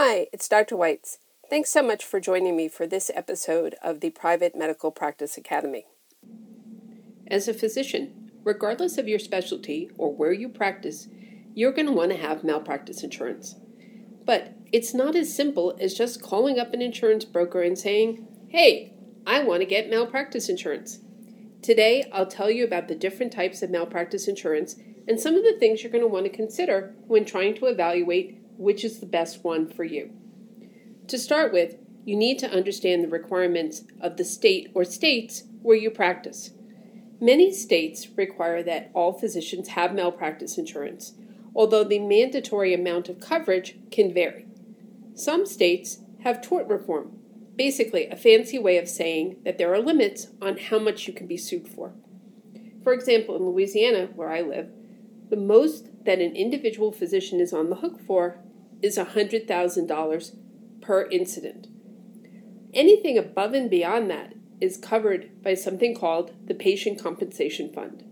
Hi, it's Dr. Whites. Thanks so much for joining me for this episode of the Private Medical Practice Academy. As a physician, regardless of your specialty or where you practice, you're going to want to have malpractice insurance. But it's not as simple as just calling up an insurance broker and saying, Hey, I want to get malpractice insurance. Today, I'll tell you about the different types of malpractice insurance and some of the things you're going to want to consider when trying to evaluate which is the best one for you. To start with, you need to understand the requirements of the state or states where you practice. Many states require that all physicians have malpractice insurance, although the mandatory amount of coverage can vary. Some states have tort reform, basically a fancy way of saying that there are limits on how much you can be sued for. For example, in Louisiana, where I live, the most that an individual physician is on the hook for is $100,000 per incident. Anything above and beyond that is covered by something called the Patient Compensation Fund.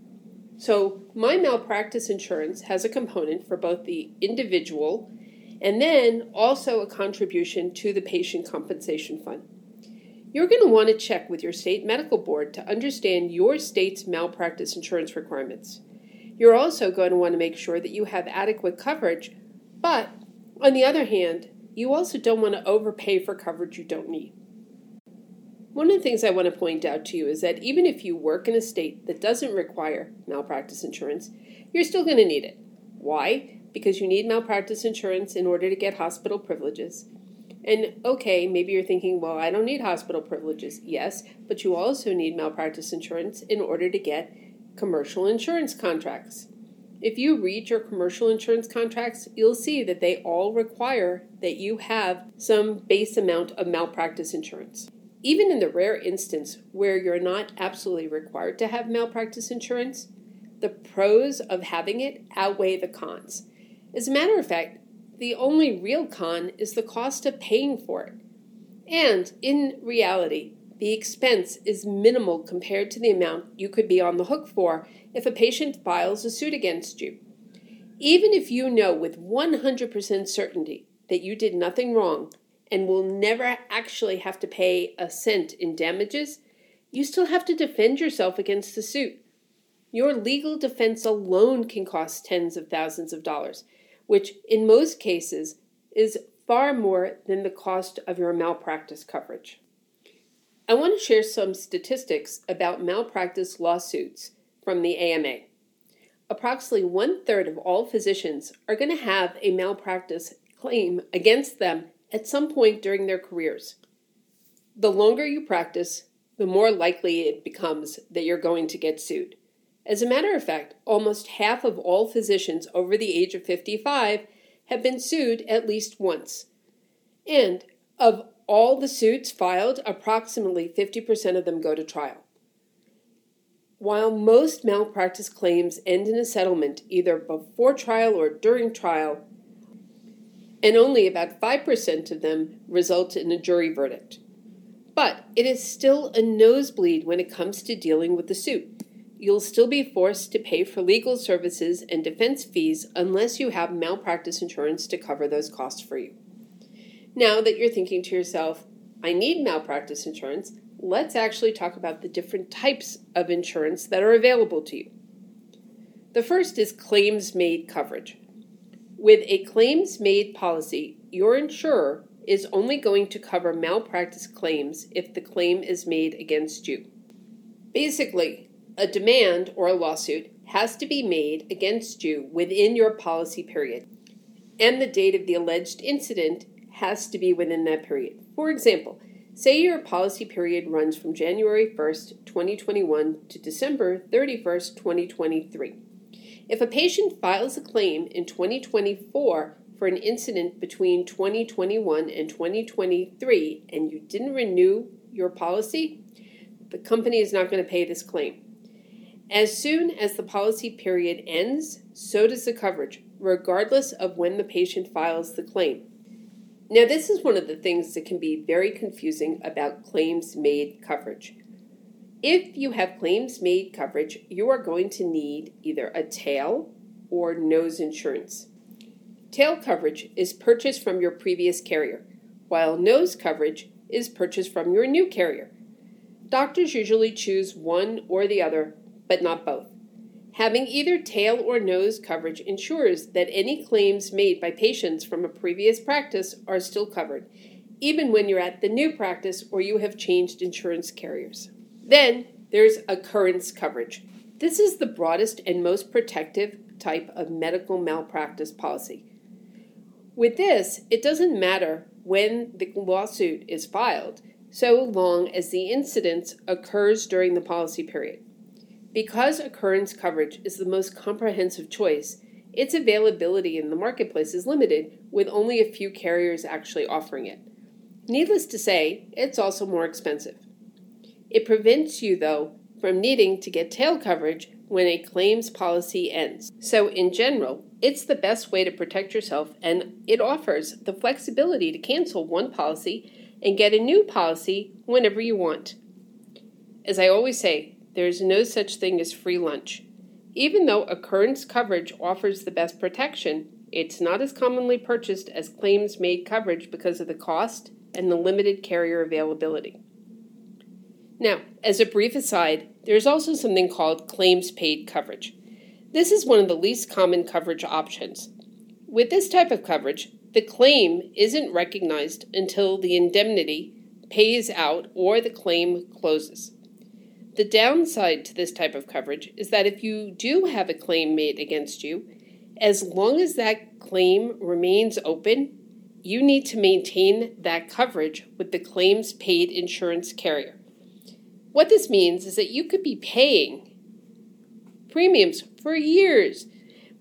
So, my malpractice insurance has a component for both the individual and then also a contribution to the Patient Compensation Fund. You're going to want to check with your state medical board to understand your state's malpractice insurance requirements. You're also going to want to make sure that you have adequate coverage, but on the other hand, you also don't want to overpay for coverage you don't need. One of the things I want to point out to you is that even if you work in a state that doesn't require malpractice insurance, you're still going to need it. Why? Because you need malpractice insurance in order to get hospital privileges. And okay, maybe you're thinking, well, I don't need hospital privileges. Yes, but you also need malpractice insurance in order to get commercial insurance contracts. If you read your commercial insurance contracts, you'll see that they all require that you have some base amount of malpractice insurance. Even in the rare instance where you're not absolutely required to have malpractice insurance, the pros of having it outweigh the cons. As a matter of fact, the only real con is the cost of paying for it. And in reality, the expense is minimal compared to the amount you could be on the hook for if a patient files a suit against you. Even if you know with 100% certainty that you did nothing wrong and will never actually have to pay a cent in damages, you still have to defend yourself against the suit. Your legal defense alone can cost tens of thousands of dollars, which in most cases is far more than the cost of your malpractice coverage. I want to share some statistics about malpractice lawsuits from the AMA. Approximately one third of all physicians are going to have a malpractice claim against them at some point during their careers. The longer you practice, the more likely it becomes that you're going to get sued. As a matter of fact, almost half of all physicians over the age of 55 have been sued at least once. And of all the suits filed, approximately 50% of them go to trial. While most malpractice claims end in a settlement either before trial or during trial, and only about 5% of them result in a jury verdict. But it is still a nosebleed when it comes to dealing with the suit. You'll still be forced to pay for legal services and defense fees unless you have malpractice insurance to cover those costs for you. Now that you're thinking to yourself, I need malpractice insurance, let's actually talk about the different types of insurance that are available to you. The first is claims made coverage. With a claims made policy, your insurer is only going to cover malpractice claims if the claim is made against you. Basically, a demand or a lawsuit has to be made against you within your policy period, and the date of the alleged incident has to be within that period. For example, say your policy period runs from January 1st, 2021 to December 31st, 2023. If a patient files a claim in 2024 for an incident between 2021 and 2023 and you didn't renew your policy, the company is not going to pay this claim. As soon as the policy period ends, so does the coverage, regardless of when the patient files the claim. Now, this is one of the things that can be very confusing about claims made coverage. If you have claims made coverage, you are going to need either a tail or nose insurance. tail coverage is purchased from your previous carrier, while nose coverage is purchased from your new carrier. Doctors usually choose one or the other, but not both. Having either tail or nose coverage ensures that any claims made by patients from a previous practice are still covered, even when you're at the new practice or you have changed insurance carriers. Then there's occurrence coverage. This is the broadest and most protective type of medical malpractice policy. With this, it doesn't matter when the lawsuit is filed, so long as the incident occurs during the policy period. Because occurrence coverage is the most comprehensive choice, its availability in the marketplace is limited, with only a few carriers actually offering it. Needless to say, it's also more expensive. It prevents you, though, from needing to get tail coverage when a claims policy ends. So, in general, it's the best way to protect yourself, and it offers the flexibility to cancel one policy and get a new policy whenever you want. As I always say, there is no such thing as free lunch. Even though occurrence coverage offers the best protection, it's not as commonly purchased as claims made coverage because of the cost and the limited carrier availability. Now, as a brief aside, there's also something called claims paid coverage. This is one of the least common coverage options. With this type of coverage, the claim isn't recognized until the indemnity pays out or the claim closes. The downside to this type of coverage is that if you do have a claim made against you, as long as that claim remains open, you need to maintain that coverage with the claims paid insurance carrier. What this means is that you could be paying premiums for years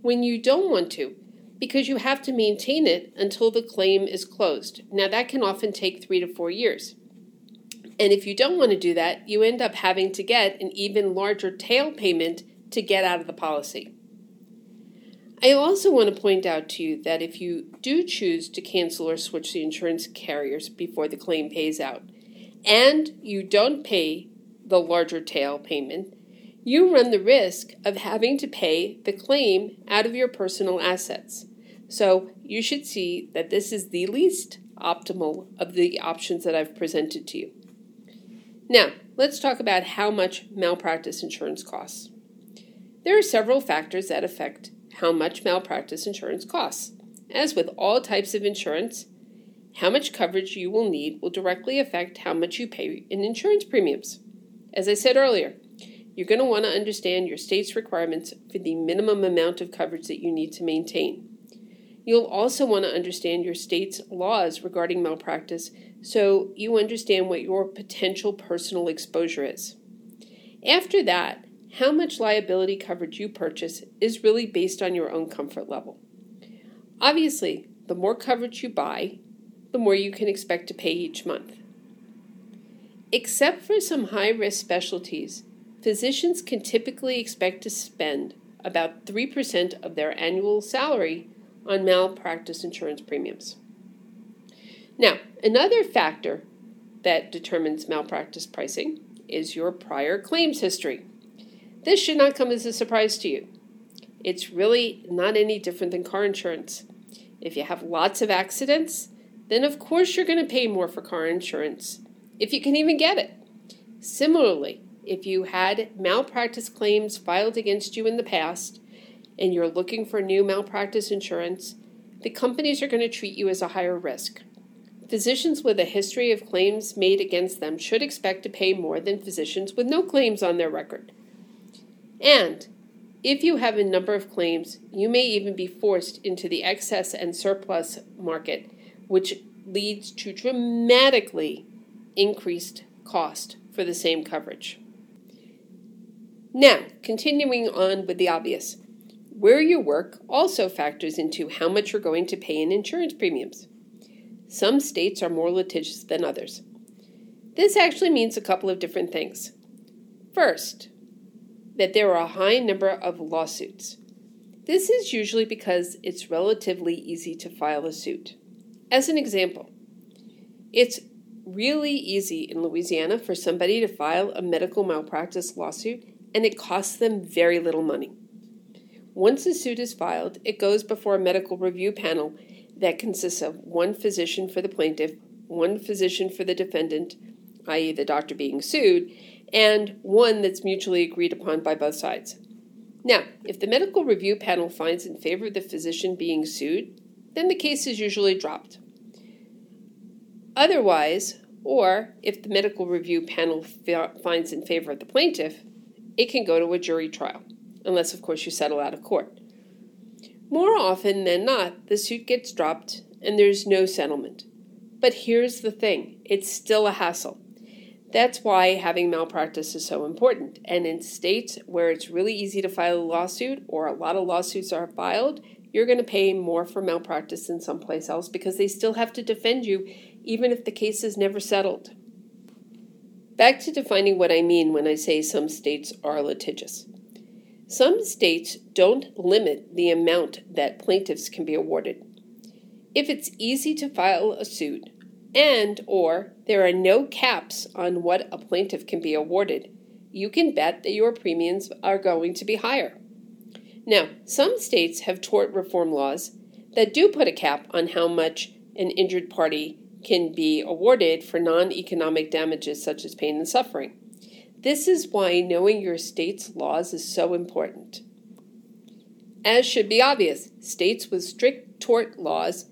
when you don't want to because you have to maintain it until the claim is closed. Now, that can often take three to four years. And if you don't want to do that, you end up having to get an even larger tail payment to get out of the policy. I also want to point out to you that if you do choose to cancel or switch the insurance carriers before the claim pays out, and you don't pay the larger tail payment, you run the risk of having to pay the claim out of your personal assets. So you should see that this is the least optimal of the options that I've presented to you. Now, let's talk about how much malpractice insurance costs. There are several factors that affect how much malpractice insurance costs. As with all types of insurance, how much coverage you will need will directly affect how much you pay in insurance premiums. As I said earlier, you're going to want to understand your state's requirements for the minimum amount of coverage that you need to maintain. You'll also want to understand your state's laws regarding malpractice so you understand what your potential personal exposure is. After that, how much liability coverage you purchase is really based on your own comfort level. Obviously, the more coverage you buy, the more you can expect to pay each month. Except for some high risk specialties, physicians can typically expect to spend about 3% of their annual salary on malpractice insurance premiums. Now, another factor that determines malpractice pricing is your prior claims history. This should not come as a surprise to you. It's really not any different than car insurance. If you have lots of accidents, then of course you're going to pay more for car insurance, if you can even get it. Similarly, if you had malpractice claims filed against you in the past and you're looking for new malpractice insurance, the companies are going to treat you as a higher risk. Physicians with a history of claims made against them should expect to pay more than physicians with no claims on their record. And if you have a number of claims, you may even be forced into the excess and surplus market, which leads to dramatically increased cost for the same coverage. Now, continuing on with the obvious, where you work also factors into how much you're going to pay in insurance premiums. Some states are more litigious than others. This actually means a couple of different things. First, that there are a high number of lawsuits. This is usually because it's relatively easy to file a suit. As an example, it's really easy in Louisiana for somebody to file a medical malpractice lawsuit, and it costs them very little money. Once a suit is filed, it goes before a medical review panel that consists of one physician for the plaintiff, one physician for the defendant, i.e., the doctor being sued, and one that's mutually agreed upon by both sides. Now, if the medical review panel finds in favor of the physician being sued, then the case is usually dropped. Otherwise, or if the medical review panel finds in favor of the plaintiff, it can go to a jury trial, unless, of course, you settle out of court. More often than not, the suit gets dropped and there's no settlement. But here's the thing it's still a hassle. That's why having malpractice is so important. And in states where it's really easy to file a lawsuit or a lot of lawsuits are filed, you're going to pay more for malpractice than someplace else because they still have to defend you even if the case is never settled. Back to defining what I mean when I say some states are litigious. Some states don't limit the amount that plaintiffs can be awarded. If it's easy to file a suit and or there are no caps on what a plaintiff can be awarded, you can bet that your premiums are going to be higher. Now, some states have tort reform laws that do put a cap on how much an injured party can be awarded for non economic damages such as pain and suffering. This is why knowing your state's laws is so important. As should be obvious, states with strict tort laws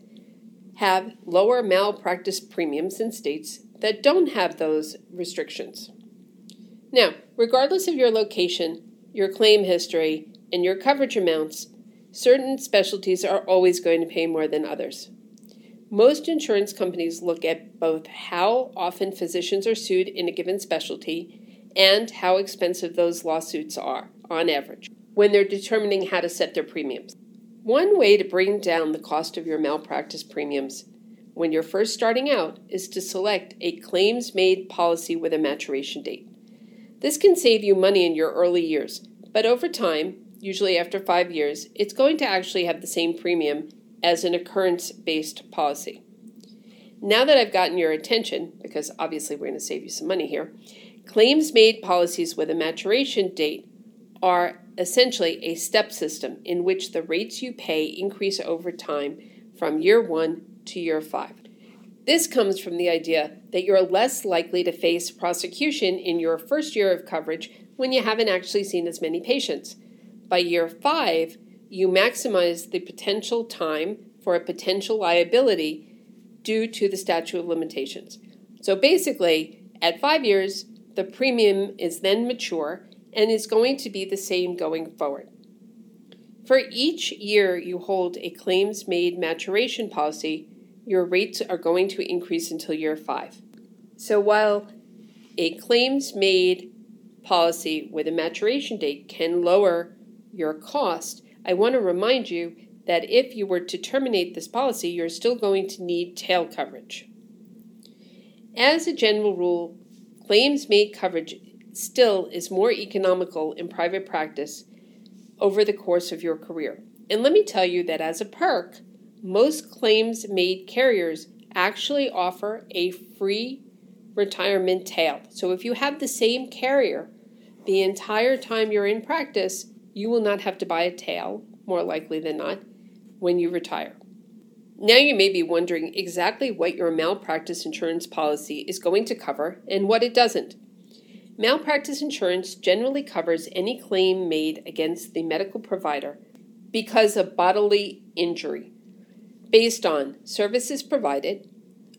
have lower malpractice premiums than states that don't have those restrictions. Now, regardless of your location, your claim history, and your coverage amounts, certain specialties are always going to pay more than others. Most insurance companies look at both how often physicians are sued in a given specialty and how expensive those lawsuits are, on average, when they're determining how to set their premiums. One way to bring down the cost of your malpractice premiums when you're first starting out is to select a claims made policy with a maturation date. This can save you money in your early years, but over time, usually after five years, it's going to actually have the same premium as an occurrence based policy. Now that I've gotten your attention, because obviously we're going to save you some money here, claims made policies with a maturation date are essentially a step system in which the rates you pay increase over time from year one to year five. This comes from the idea that you're less likely to face prosecution in your first year of coverage when you haven't actually seen as many patients. By year five, you maximize the potential time for a potential liability due to the statute of limitations. So basically, at five years, the premium is then mature and is going to be the same going forward. For each year you hold a claims made maturation policy, your rates are going to increase until year five. So while a claims made policy with a maturation date can lower your cost, I want to remind you that if you were to terminate this policy, you're still going to need tail coverage. As a general rule, claims made coverage still is more economical in private practice over the course of your career. And let me tell you that as a perk, most claims made carriers actually offer a free retirement tail. So if you have the same carrier the entire time you're in practice, you will not have to buy a tail, more likely than not, when you retire. Now you may be wondering exactly what your malpractice insurance policy is going to cover and what it doesn't. Malpractice insurance generally covers any claim made against the medical provider because of bodily injury based on services provided,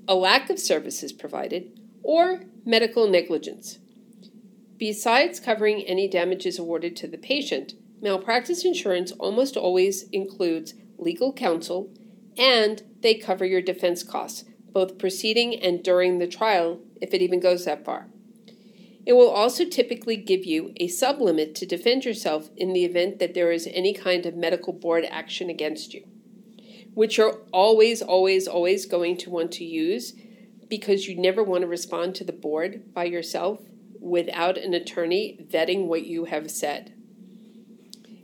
a lack of services provided, or medical negligence. Besides covering any damages awarded to the patient, malpractice insurance almost always includes legal counsel and they cover your defense costs, both preceding and during the trial, if it even goes that far. It will also typically give you a sublimit to defend yourself in the event that there is any kind of medical board action against you, which you're always, always, always going to want to use because you never want to respond to the board by yourself without an attorney vetting what you have said.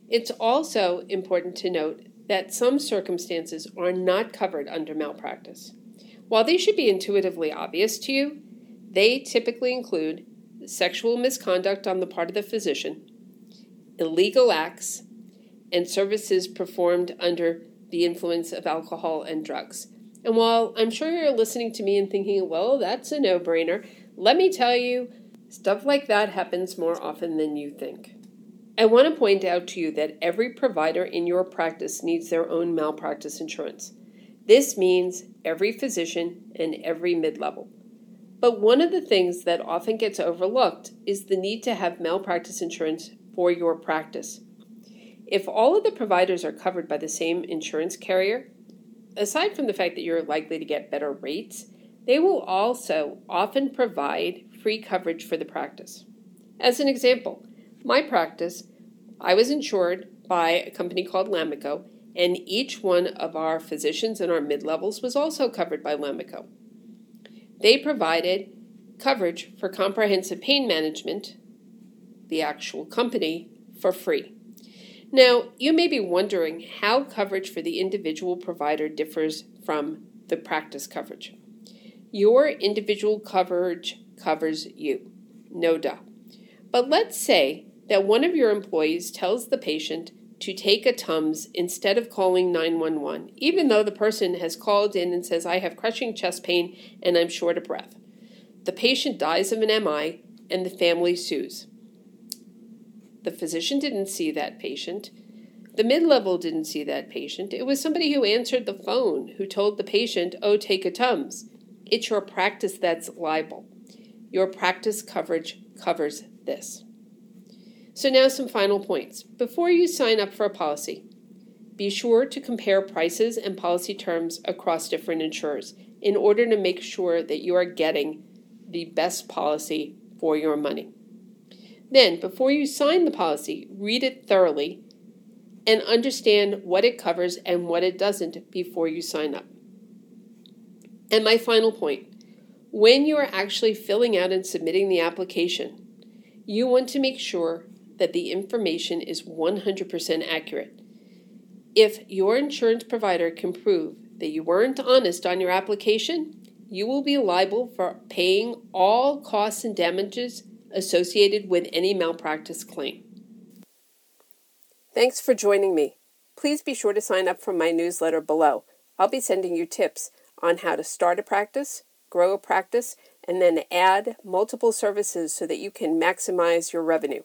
It's also important to note that some circumstances are not covered under malpractice. While they should be intuitively obvious to you, they typically include sexual misconduct on the part of the physician, illegal acts, and services performed under the influence of alcohol and drugs. And while I'm sure you're listening to me and thinking, well, that's a no brainer, let me tell you, stuff like that happens more often than you think. I want to point out to you that every provider in your practice needs their own malpractice insurance. This means every physician and every mid level. But one of the things that often gets overlooked is the need to have malpractice insurance for your practice. If all of the providers are covered by the same insurance carrier, aside from the fact that you're likely to get better rates, they will also often provide free coverage for the practice. As an example, my practice, I was insured by a company called LAMMICO, and each one of our physicians and our mid levels was also covered by LAMMICO. They provided coverage for comprehensive pain management, the actual company, for free. Now, you may be wondering how coverage for the individual provider differs from the practice coverage. Your individual coverage covers you, no doubt. But let's say that one of your employees tells the patient to take a Tums instead of calling 911, even though the person has called in and says, I have crushing chest pain and I'm short of breath. The patient dies of an MI and the family sues. The physician didn't see that patient. The mid level didn't see that patient. It was somebody who answered the phone who told the patient, oh, take a Tums. It's your practice that's liable. Your practice coverage covers this. So, now some final points. Before you sign up for a policy, be sure to compare prices and policy terms across different insurers in order to make sure that you are getting the best policy for your money. Then, before you sign the policy, read it thoroughly and understand what it covers and what it doesn't before you sign up. And my final point when you are actually filling out and submitting the application, you want to make sure that the information is 100% accurate. If your insurance provider can prove that you weren't honest on your application, you will be liable for paying all costs and damages associated with any malpractice claim. Thanks for joining me. Please be sure to sign up for my newsletter below. I'll be sending you tips on how to start a practice, grow a practice, and then add multiple services so that you can maximize your revenue.